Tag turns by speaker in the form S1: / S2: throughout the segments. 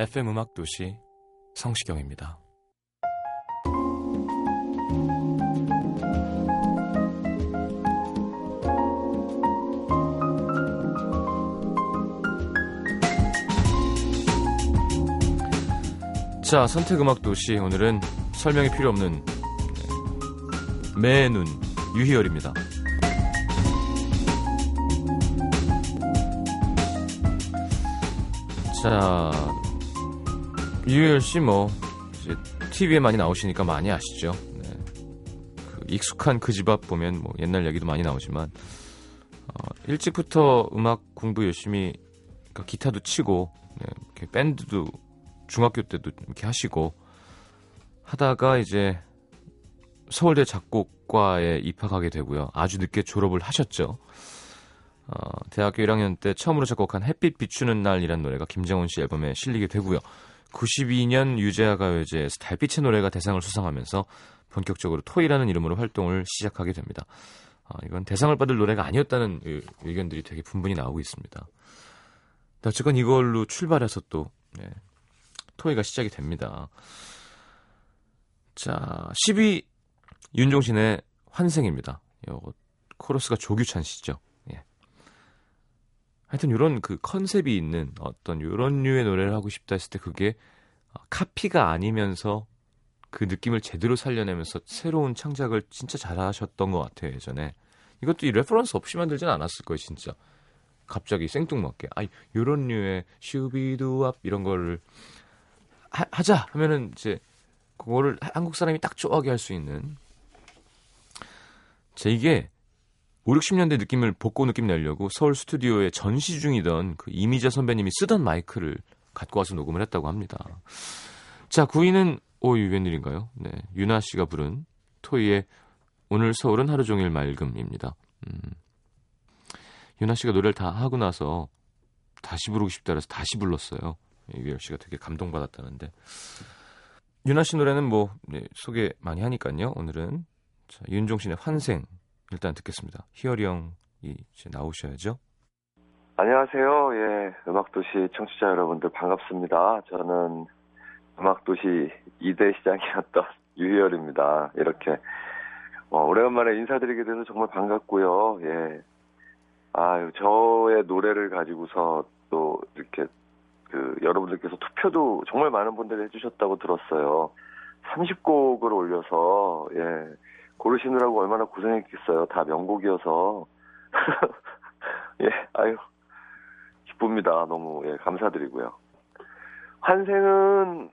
S1: FM 음악 도시 성시경입니다. 자, 선택 음악 도시 오늘은 설명이 필요 없는 매눈 유희열입니다. 자, 유희열 씨 뭐, 이제 TV에 많이 나오시니까 많이 아시죠? 네. 그 익숙한 그 집 앞 보면 뭐 옛날 얘기도 많이 나오지만, 어, 일찍부터 음악 공부 열심히, 그러니까 기타도 치고, 네, 이렇게 밴드도 중학교 때도 이렇게 하시고, 하다가 이제 서울대 작곡과에 입학하게 되고요. 아주 늦게 졸업을 하셨죠. 어, 대학교 1학년 때 처음으로 작곡한 햇빛 비추는 날이라는 노래가 김정훈 씨 앨범에 실리게 되고요. 92년 유재하 가요제에서 달빛의 노래가 대상을 수상하면서 본격적으로 토이라는 이름으로 활동을 시작하게 됩니다. 아, 이건 대상을 받을 노래가 아니었다는 의- 의견들이 되게 분분히 나오고 있습니다. 어쨌건 이걸로 출발해서 또 네, 토이가 시작이 됩니다. 자, 10위 윤종신의 환생입니다. 요거 코러스가 조규찬 씨죠. 예. 하여튼 이런 그 컨셉이 있는 어떤 이런 류의 노래를 하고 싶다 했을 때 그게 어, 카피가 아니면서 그 느낌을 제대로 살려내면서 새로운 창작을 진짜 잘하셨던 것 같아요 예전에. 이것도 이 reference 없이 만들진 않았을 거예요 진짜. 갑자기 생뚱맞게. 아 이런 류의 슈비두압 이런 거를 하, 하자 하면은 이제 그거를 한국 사람이 딱 좋아하게 할 수 있는. 자 이게 5, 60년대 느낌을 복고 느낌 내려고 서울 스튜디오에 전시 중이던 그 이미자 선배님이 쓰던 마이크를 갖고 와서 녹음을 했다고 합니다. 자, 9위는 오, 이 웬일인가요? 네, 유나 씨가 부른 토이의 오늘 서울은 하루 종일 맑음입니다. 음. 유나 씨가 노래를 다 하고 나서 다시 부르고 싶다 그래서 다시 불렀어요. 이규열 씨가 되게 감동받았다는데. 유나 씨 노래는 뭐 네, 소개 많이 하니까요. 오늘은 자, 윤종신의 환생 일단 듣겠습니다. 희열이 형이 이제 나오셔야죠.
S2: 안녕하세요. 예, 음악도시 청취자 여러분들 반갑습니다. 저는 음악도시 2대 시장이었던 유희열입니다. 이렇게 어, 오래간만에 인사드리게 돼서 정말 반갑고요. 예, 아, 저의 노래를 가지고서 또 이렇게 그 여러분들께서 투표도 정말 많은 분들이 해주셨다고 들었어요. 30곡을 올려서 예, 고르시느라고 얼마나 고생했겠어요. 다 명곡이어서 예, 아유. 기쁩니다. 너무 예, 감사드리고요. 환생은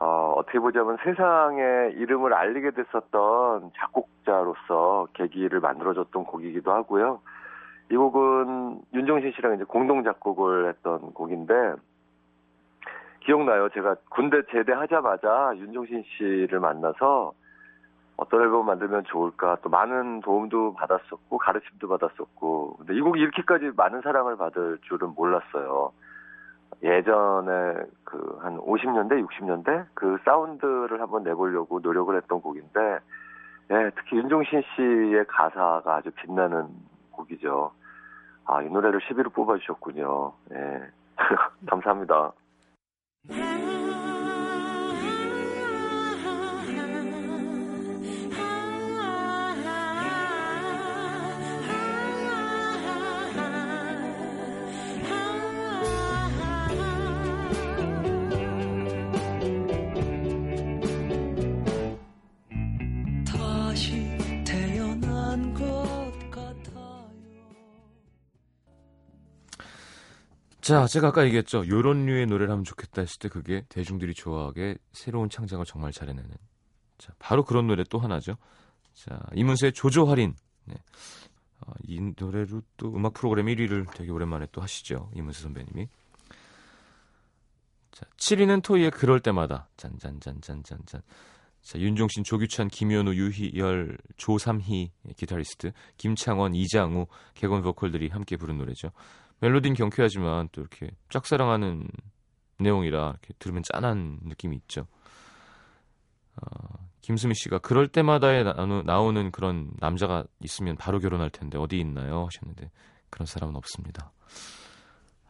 S2: 어, 어떻게 보자면 세상에 이름을 알리게 됐었던 작곡자로서 계기를 만들어줬던 곡이기도 하고요. 이 곡은 윤종신 씨랑 이제 공동 작곡을 했던 곡인데 기억나요. 제가 군대 제대하자마자 윤종신 씨를 만나서 어떤 앨범 만들면 좋을까 또 많은 도움도 받았었고 가르침도 받았었고 근데 이 곡이 이렇게까지 많은 사랑을 받을 줄은 몰랐어요. 예전에 그 한 50년대, 60년대 그 사운드를 한번 내보려고 노력을 했던 곡인데 예, 특히 윤종신 씨의 가사가 아주 빛나는 곡이죠. 아, 이 노래를 10위로 뽑아주셨군요. 예. 감사합니다.
S1: 자, 제가 아까 얘기했죠. 요런 류의 노래를 하면 좋겠다 했을 때 그게 대중들이 좋아하게 새로운 창작을 정말 잘해내는. 자, 바로 그런 노래 또 하나죠. 자, 이문세의 조조 할인. 네. 어, 이 노래로 또 음악 프로그램 1위를 되게 오랜만에 또 하시죠. 이문세 선배님이. 자, 7위는 토이의 그럴 때마다. 짠짠짠짠짠짠. 자, 윤종신, 조규찬, 김현우, 유희열, 조삼희 기타리스트, 김창원, 이장우, 개건 보컬들이 함께 부른 노래죠. 멜로디는 경쾌하지만 또 이렇게 짝사랑하는 내용이라 이렇게 들으면 짠한 느낌이 있죠. 어, 김수미 씨가 그럴 때마다에 나 오는 그런 남자가 있으면 바로 결혼할 텐데 어디 있나요? 하셨는데 그런 사람은 없습니다.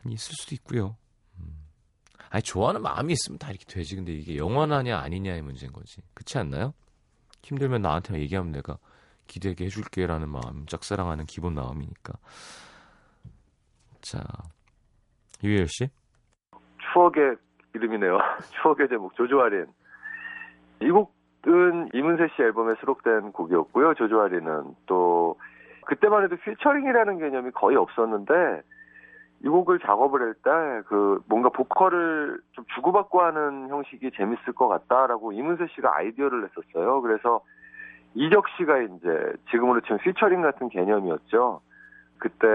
S1: 아니 있을 수도 있고요. 음. 아니 좋아하는 마음이 있으면 다 이렇게 되지. 근데 이게 영원하냐 아니냐의 문제인 거지. 그렇지 않나요? 힘들면 나한테 얘기하면 내가 기대게 해줄게라는 마음, 짝사랑하는 기본 마음이니까. 자, 유혜열 씨.
S2: 추억의 이름이네요. 추억의 제목 조조아린. 이 곡은 이문세 씨 앨범에 수록된 곡이었고요. 조조아린은 또 그때만 해도 피처링이라는 개념이 거의 없었는데 이 곡을 작업을 할 때 그 뭔가 보컬을 좀 주고받고 하는 형식이 재밌을 것 같다라고 이문세 씨가 아이디어를 냈었어요. 그래서 이적 씨가 이제 지금으로 치면 피처링 같은 개념이었죠. 그때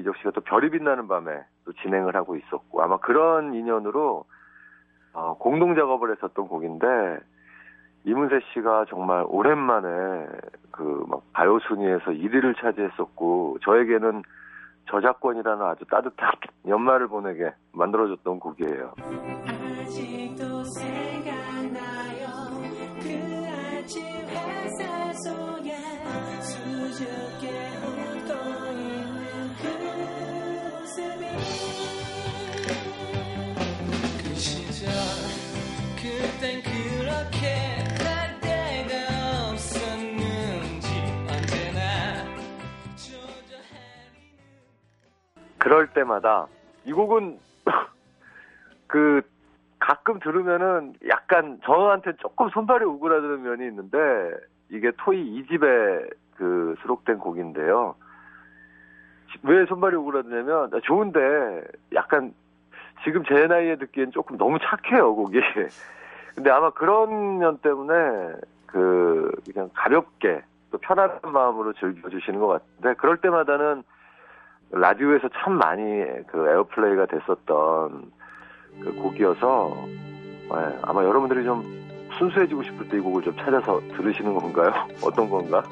S2: 이적 씨가 또 별이 빛나는 밤에 또 진행을 하고 있었고 아마 그런 인연으로 어, 공동 작업을 했었던 곡인데 이문세 씨가 정말 오랜만에 그 막 가요 순위에서 1위를 차지했었고 저에게는 저작권이라는 아주 따뜻한 연말을 보내게 만들어줬던 곡이에요. 그럴 때마다 이 곡은 그 가끔 들으면은 약간 저한테 조금 손발이 우그라드는 면이 있는데 이게 토이 2집에 그 수록된 곡인데요. 왜 손발이 오그라드냐면 좋은데 약간 지금 제 나이에 듣기엔 조금 너무 착해요 곡이. 근데 아마 그런 면 때문에 그 그냥 가볍게 또 편안한 마음으로 즐겨주시는 것 같은데 그럴 때마다는 라디오에서 참 많이 그 에어플레이가 됐었던 그 곡이어서 네, 아마 여러분들이 좀 순수해지고 싶을 때 이 곡을 좀 찾아서 들으시는 건가요? 어떤 건가?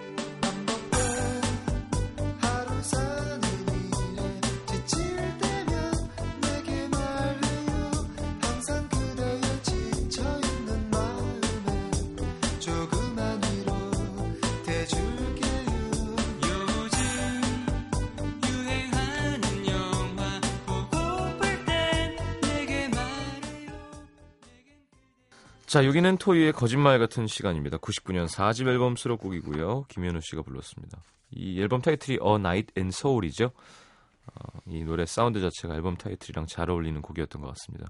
S1: 자, 여기는 토이의 거짓말 같은 시간입니다. 99년 4집 앨범 수록곡이고요. 김연우 씨가 불렀습니다. 이 앨범 타이틀이 A Night in Soul이죠. 어, 이 노래 사운드 자체가 앨범 타이틀이랑 잘 어울리는 곡이었던 것 같습니다.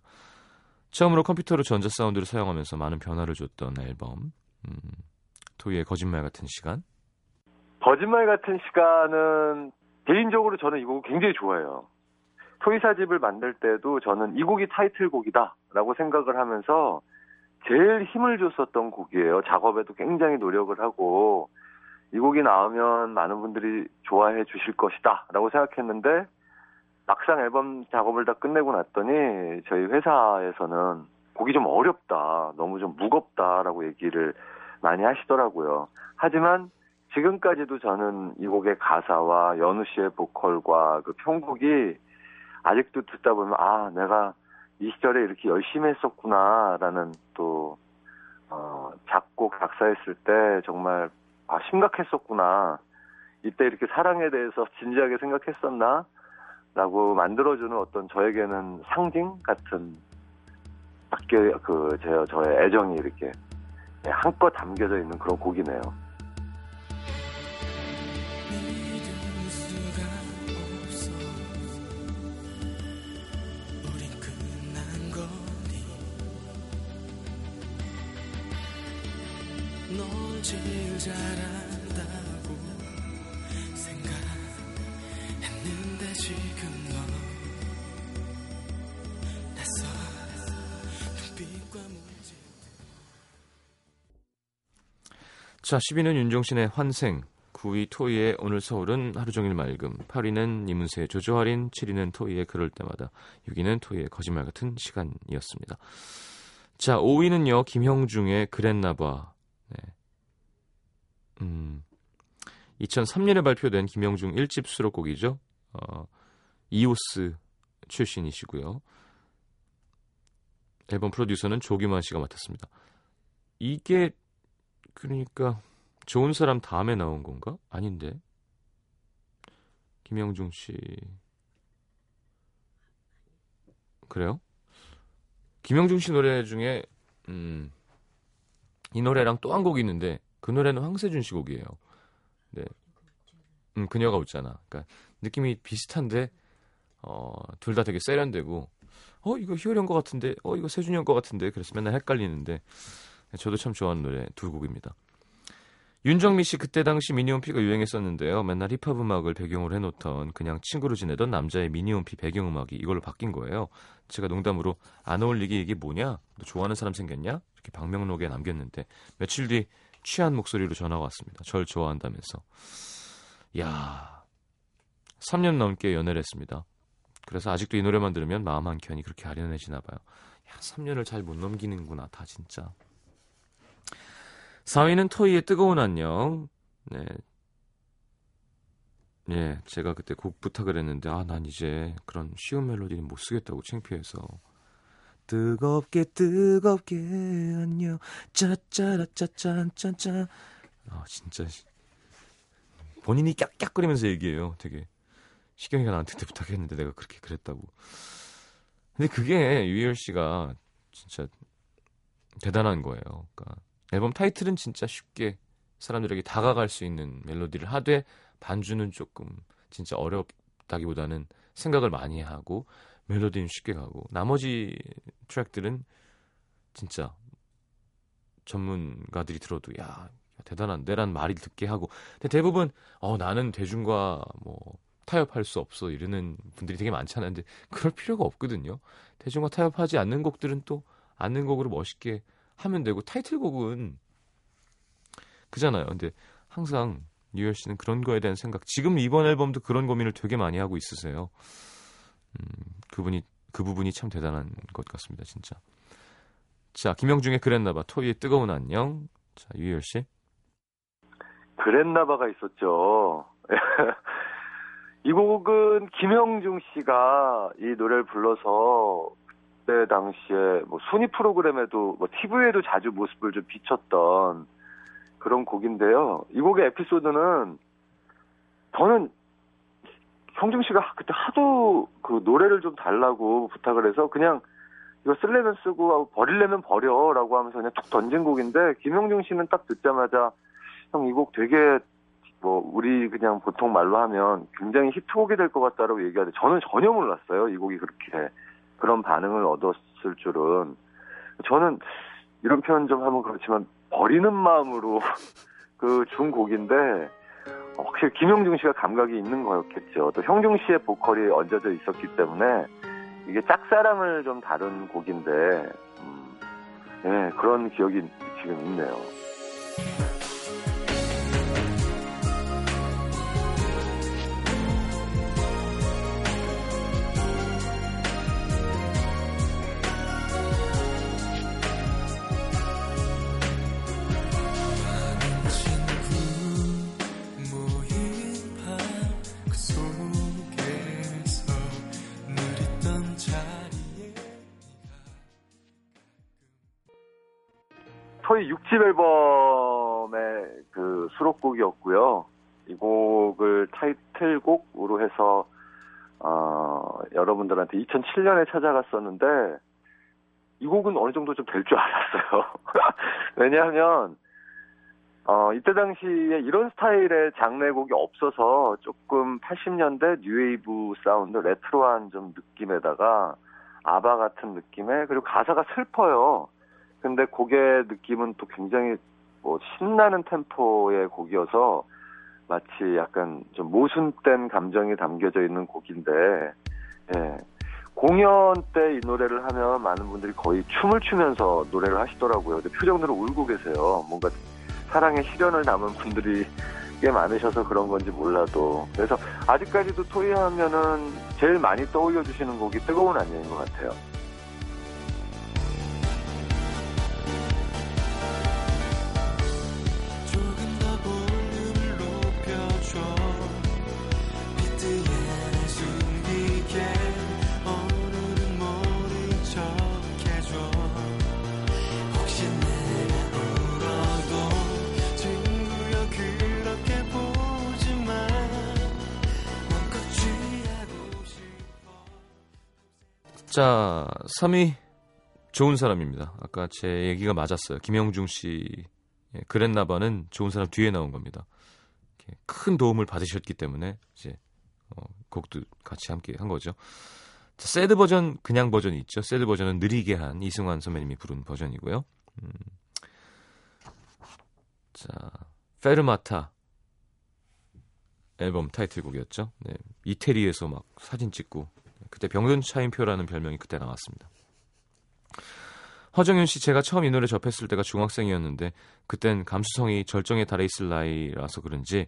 S1: 처음으로 컴퓨터로 전자 사운드를 사용하면서 많은 변화를 줬던 앨범. 음, 토이의 거짓말 같은 시간.
S2: 거짓말 같은 시간은 개인적으로 저는 이 곡을 굉장히 좋아해요. 토이 사집을 만들 때도 저는 이 곡이 타이틀곡이다라고 생각을 하면서 제일 힘을 줬었던 곡이에요. 작업에도 굉장히 노력을 하고 이 곡이 나오면 많은 분들이 좋아해 주실 것이다 라고 생각했는데 막상 앨범 작업을 다 끝내고 났더니 저희 회사에서는 곡이 좀 어렵다, 너무 좀 무겁다라고 얘기를 많이 하시더라고요. 하지만 지금까지도 저는 이 곡의 가사와 연우 씨의 보컬과 그 편곡이 아직도 듣다 보면 아 내가 이 시절에 이렇게 열심히 했었구나라는 또 어, 작곡 작사했을 때 정말 아 심각했었구나 이때 이렇게 사랑에 대해서 진지하게 생각했었나 라고 만들어주는 어떤 저에게는 상징 같은 밖에 그 제 저의 애정이 이렇게 한껏 담겨져 있는 그런 곡이네요. 제일 잘한다고 생각했는데 지금 넌 낯선 눈빛과 문제.
S1: 자 10위는 윤종신의 환생. 9위 토이의 오늘 서울은 하루 종일 맑음. 8위는 이문세의 조조할인 7위는 토이의 그럴 때마다 6위는 토이의 거짓말 같은 시간이었습니다. 자 5위는요 김형중의 그랬나봐. 네. 음, 2003년에 발표된 김형중 1집 수록곡이죠. 어, 이오스 출신이시고요. 앨범 프로듀서는 조규만 씨가 맡았습니다. 이게 그러니까 좋은 사람 다음에 나온 건가? 아닌데. 김영중 씨. 그래요? 김영중 씨 노래 중에 음, 이 노래랑 또 한 곡이 있는데 그 노래는 황세준 씨 곡이에요. 네. 음, 그녀가 웃잖아. 그러니까 느낌이 비슷한데 어, 둘 다 되게 세련되고 어, 이거 희열이 형것 같은데. 어, 이거 세준이 형것 같은데. 그래서 맨날 헷갈리는데 저도 참 좋아하는 노래 두 곡입니다. 윤정미 씨 그때 당시 미니홈피가 유행했었는데요. 맨날 힙합 음악을 배경으로 해놓던 그냥 친구로 지내던 남자의 미니홈피 배경음악이 이걸로 바뀐 거예요. 제가 농담으로 안 어울리게 이게 뭐냐? 너 좋아하는 사람 생겼냐? 이렇게 방명록에 남겼는데 며칠 뒤 취한 목소리로 전화가 왔습니다. 절 좋아한다면서. 야 3년 넘게 연애를 했습니다. 그래서 아직도 이 노래만 들으면 마음 한켠이 그렇게 아련해지나 봐요. 야 3년을 잘 못 넘기는구나 다 진짜. 4위는 토이의 뜨거운 안녕. 네. 예, 제가 그때 곡 부탁을 했는데, 아, 난 이제 그런 쉬운 멜로디는 못 쓰겠다고 창피해서. 뜨겁게, 뜨겁게, 안녕. 짜짜라, 짜짠 짠짠. 아, 진짜. 본인이 깍깍거리면서 얘기해요. 되게. 시경이가 나한테 그때 부탁했는데 내가 그렇게 그랬다고. 근데 그게 유희열 씨가 진짜 대단한 거예요. 그러니까 앨범 타이틀은 진짜 쉽게 사람들에게 다가갈 수 있는 멜로디를 하되 반주는 조금 진짜 어렵다기보다는 생각을 많이 하고 멜로디는 쉽게 가고 나머지 트랙들은 진짜 전문가들이 들어도 야 대단한데란 말이 듣게 하고 근데 대부분 어 나는 대중과 뭐 타협할 수 없어 이러는 분들이 되게 많잖아요 근데 그럴 필요가 없거든요 대중과 타협하지 않는 곡들은 또 않는 곡으로 멋있게 하면 되고 타이틀곡은 그잖아요. 근데 항상 뉴열 씨는 그런 거에 대한 생각. 지금 이번 앨범도 그런 고민을 되게 많이 하고 있으세요. 음, 그분이 그 부분이 참 대단한 것 같습니다, 진짜. 자, 김영중의 그랬나봐. 토이의 뜨거운 안녕. 자, 유열 씨.
S2: 그랬나봐가 있었죠. 이 곡은 김영중 씨가 이 노래를 불러서 그때 당시에 뭐 순위 프로그램에도 뭐 TV에도 자주 모습을 좀 비췄던 그런 곡인데요. 이 곡의 에피소드는 저는 형중 씨가 그때 하도 그 노래를 좀 달라고 부탁을 해서 그냥 이거 쓸려면 쓰고 버릴려면 버려라고 하면서 그냥 툭 던진 곡인데 김영중 씨는 딱 듣자마자 형 이 곡 되게 뭐 우리 그냥 보통 말로 하면 굉장히 히트곡이 될 것 같다라고 얘기하는데 저는 전혀 몰랐어요. 이 곡이 그렇게 그런 반응을 얻었을 줄은 저는 이런 표현 좀 하면 그렇지만 버리는 마음으로 그 준 곡인데 확실히 김용중 씨가 감각이 있는 거였겠죠. 또 형중 씨의 보컬이 얹어져 있었기 때문에 이게 짝사랑을 좀 다룬 곡인데 음, 네, 그런 기억이 지금 있네요. 토이 6집 앨범의 그 수록곡이었고요. 이 곡을 타이틀곡으로 해서 어, 여러분들한테 2007년에 찾아갔었는데 이 곡은 어느 정도 좀 될 줄 알았어요. 왜냐하면 어, 이때 당시에 이런 스타일의 장르곡이 없어서 조금 80년대 뉴웨이브 사운드, 레트로한 좀 느낌에다가 아바 같은 느낌에 그리고 가사가 슬퍼요. 근데 곡의 느낌은 또 굉장히 뭐 신나는 템포의 곡이어서 마치 약간 좀 모순된 감정이 담겨져 있는 곡인데, 예. 공연 때 이 노래를 하면 많은 분들이 거의 춤을 추면서 노래를 하시더라고요. 근데 표정들은 울고 계세요. 뭔가 사랑의 시련을 담은 분들이 꽤 많으셔서 그런 건지 몰라도 그래서 아직까지도 토이 하면은 제일 많이 떠올려 주시는 곡이 뜨거운 안녕인 것 같아요.
S1: 자, 3위 좋은 사람입니다. 아까 제 얘기가 맞았어요. 김영중 씨 예, 그랬나봐는 좋은 사람 뒤에 나온 겁니다. 큰 도움을 받으셨기 때문에 이제 어, 곡도 같이 함께 한 거죠. 자, 새드 버전 그냥 버전이 있죠. 새드 버전은 느리게 한 이승환 선배님이 부른 버전이고요. 음. 자, 페르마타 앨범 타이틀곡이었죠. 네, 이태리에서 막 사진 찍고 그때 병든 차인표라는 별명이 그때 나왔습니다. 허정윤 씨 제가 처음 이 노래 접했을 때가 중학생이었는데 그땐 감수성이 절정에 달해 있을 나이라서 그런지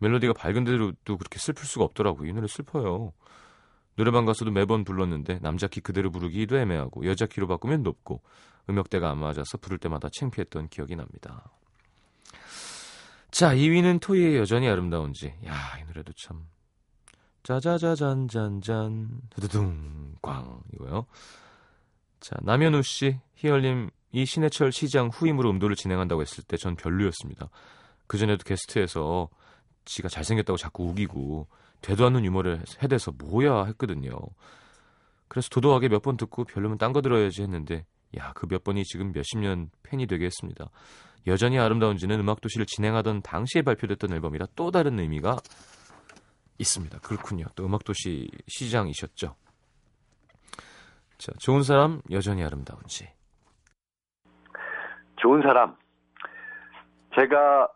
S1: 멜로디가 밝은데도 그렇게 슬플 수가 없더라고요. 이 노래 슬퍼요. 노래방 가서도 매번 불렀는데 남자 키 그대로 부르기도 애매하고 여자 키로 바꾸면 높고 음역대가 안 맞아서 부를 때마다 창피했던 기억이 납니다. 자, 2위는 토이의 여전히 아름다운지. 야, 이 노래도 참 짜자자잔잔잔 두두둥 꽝 이거요. 자 남현우 씨 희열님 이 신해철 시장 후임으로 음도를 진행한다고 했을 때 전 별로였습니다. 그 전에도 게스트에서 지가 잘생겼다고 자꾸 우기고 되도 않는 유머를 해대서 뭐야 했거든요. 그래서 도도하게 몇 번 듣고 별로면 딴 거 들어야지 했는데 야 그 몇 번이 지금 몇십 년 팬이 되게 했습니다. 여전히 아름다운지는 음악도시를 진행하던 당시에 발표됐던 앨범이라 또 다른 의미가 있습니다. 그렇군요. 또 음악도시 시장이셨죠. 자, 좋은 사람 여전히 아름다운지.
S2: 좋은 사람. 제가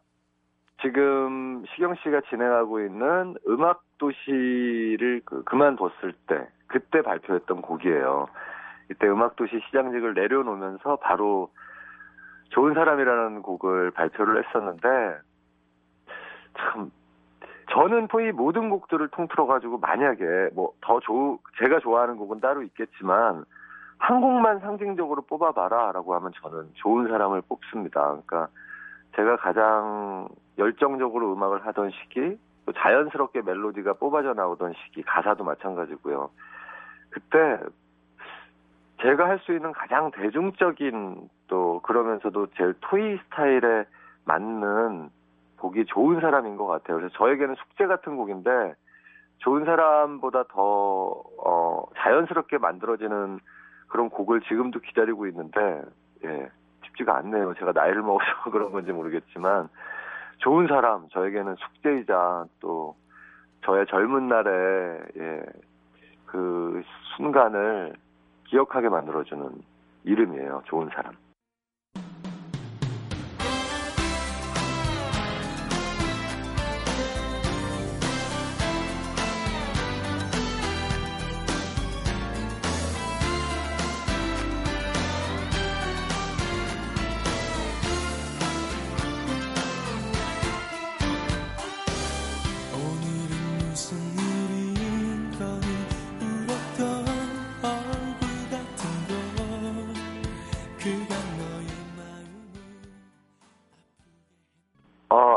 S2: 지금 시경 씨가 진행하고 있는 음악 도시를 그, 그만뒀을 때 그때 발표했던 곡이에요. 이때 음악 도시 시장직을 내려놓으면서 바로 좋은 사람이라는 곡을 발표를 했었는데 참 저는 거의 모든 곡들을 통틀어 가지고 만약에 뭐 더 좋, 제가 좋아하는 곡은 따로 있겠지만 한 곡만 상징적으로 뽑아봐라라고 하면 저는 좋은 사람을 뽑습니다. 그러니까 제가 가장 열정적으로 음악을 하던 시기, 또 자연스럽게 멜로디가 뽑아져 나오던 시기, 가사도 마찬가지고요. 그때 제가 할 수 있는 가장 대중적인 또 그러면서도 제일 토이 스타일에 맞는 곡이 좋은 사람인 것 같아요. 그래서 저에게는 숙제 같은 곡인데 좋은 사람보다 더 어, 자연스럽게 만들어지는 그런 곡을 지금도 기다리고 있는데 예, 쉽지가 않네요. 제가 나이를 먹어서 그런 건지 모르겠지만 좋은 사람 저에게는 숙제이자 또 저의 젊은 날에 예, 그 순간을 기억하게 만들어주는 이름이에요. 좋은 사람.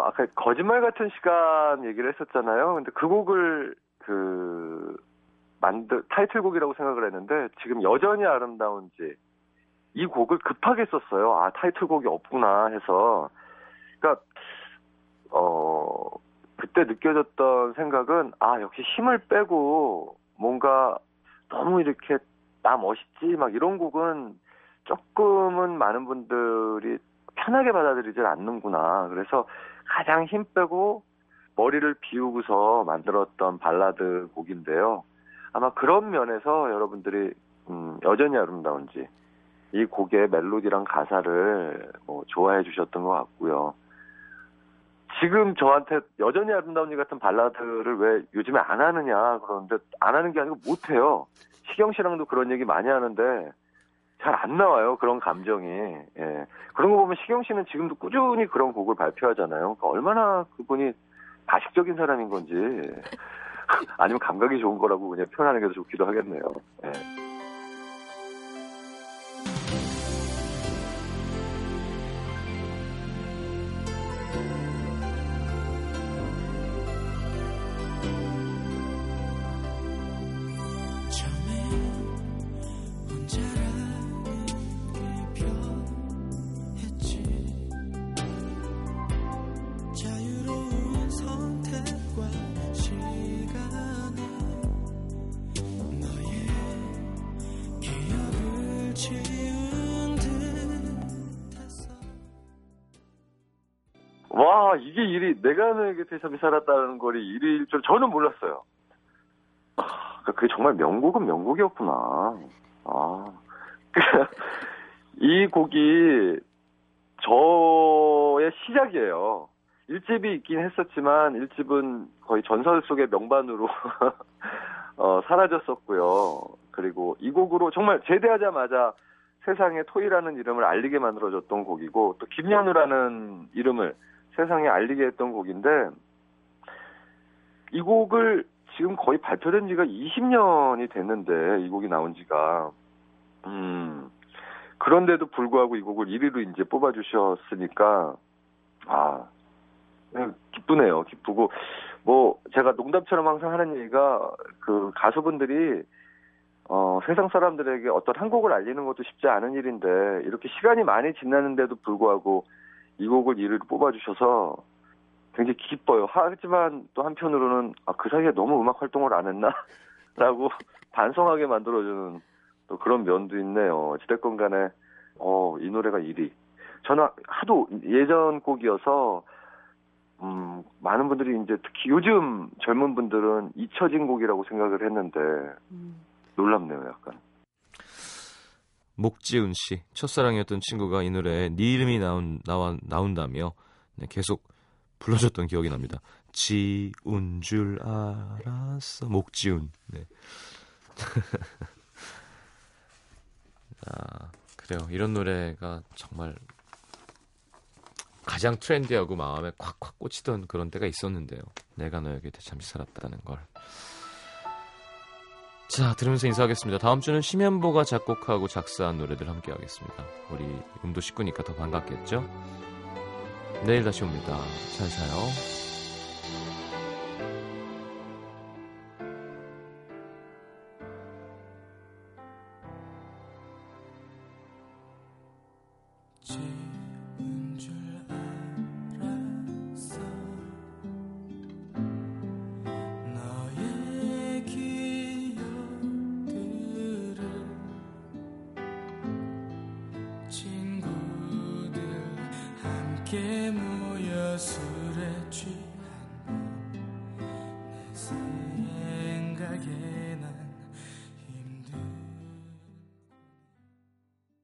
S2: 아까 거짓말 같은 시간 얘기를 했었잖아요. 근데 그 곡을 그 만들 타이틀곡이라고 생각을 했는데 지금 여전히 아름다운지 이 곡을 급하게 썼어요. 아 타이틀곡이 없구나 해서 그러니까 어 그때 느껴졌던 생각은 아 역시 힘을 빼고 뭔가 너무 이렇게 나 멋있지 막 이런 곡은 조금은 많은 분들이 편하게 받아들이질 않는구나. 그래서 가장 힘 빼고 머리를 비우고서 만들었던 발라드 곡인데요. 아마 그런 면에서 여러분들이 음, 여전히 아름다운지 이 곡의 멜로디랑 가사를 뭐 좋아해 주셨던 것 같고요. 지금 저한테 여전히 아름다운지 같은 발라드를 왜 요즘에 안 하느냐 그러는데 안 하는 게 아니고 못 해요. 시경 씨랑도 그런 얘기 많이 하는데 잘 안 나와요. 그런 감정이. 예. 그런 거 보면 시경 씨는 지금도 꾸준히 그런 곡을 발표하잖아요. 그러니까 얼마나 그분이 가식적인 사람인 건지. 아니면 감각이 좋은 거라고 그냥 표현하는 게더 좋기도 하겠네요. 예. 와, 이게 일이, 내가 너의 곁에 잠시 살았다는 거리 일일 줄 저는 몰랐어요. 아, 그게 정말 명곡은 명곡이었구나. 아. 이 곡이 저의 시작이에요. 일집이 있긴 했었지만, 일집은 거의 전설 속의 명반으로, 어, 사라졌었고요. 그리고 이 곡으로 정말 제대하자마자 세상에 토이라는 이름을 알리게 만들어줬던 곡이고, 또 김연우라는 이름을 세상에 알리게 했던 곡인데 이 곡을 지금 거의 발표된 지가 20년이 됐는데 이 곡이 나온 지가. 음 그런데도 불구하고 이 곡을 1위로 이제 뽑아 주셨으니까 아 네, 기쁘네요. 기쁘고 뭐 제가 농담처럼 항상 하는 얘기가 그 가수분들이 어, 세상 사람들에게 어떤 한 곡을 알리는 것도 쉽지 않은 일인데 이렇게 시간이 많이 지났는데도 불구하고 이 곡을 1위로 뽑아주셔서 굉장히 기뻐요. 하지만 또 한편으로는 아, 그 사이에 너무 음악 활동을 안 했나? 라고 반성하게 만들어주는 또 그런 면도 있네요. 어찌됐건 간에 어, 이 노래가 1위. 저는 하도 예전 곡이어서 음, 많은 분들이 이제 특히 요즘 젊은 분들은 잊혀진 곡이라고 생각을 했는데 놀랍네요, 약간.
S1: 목지은 씨 첫사랑이었던 친구가 이 노래에 네 이름이 나온 나와 나온다며 네, 계속 불러줬던 기억이 납니다. 지운 줄 알았어 목지은. 네. 아 그래요. 이런 노래가 정말 가장 트렌디하고 마음에 콱콱 꽂히던 그런 때가 있었는데요. 내가 너에게 잠시 살았다는 걸. 자, 들으면서 인사하겠습니다. 다음 주는 심현보가 작곡하고 작사한 노래들 함께 하겠습니다. 우리 음도 식구니까 더 반갑겠죠? 내일 다시 옵니다. 잘 자요.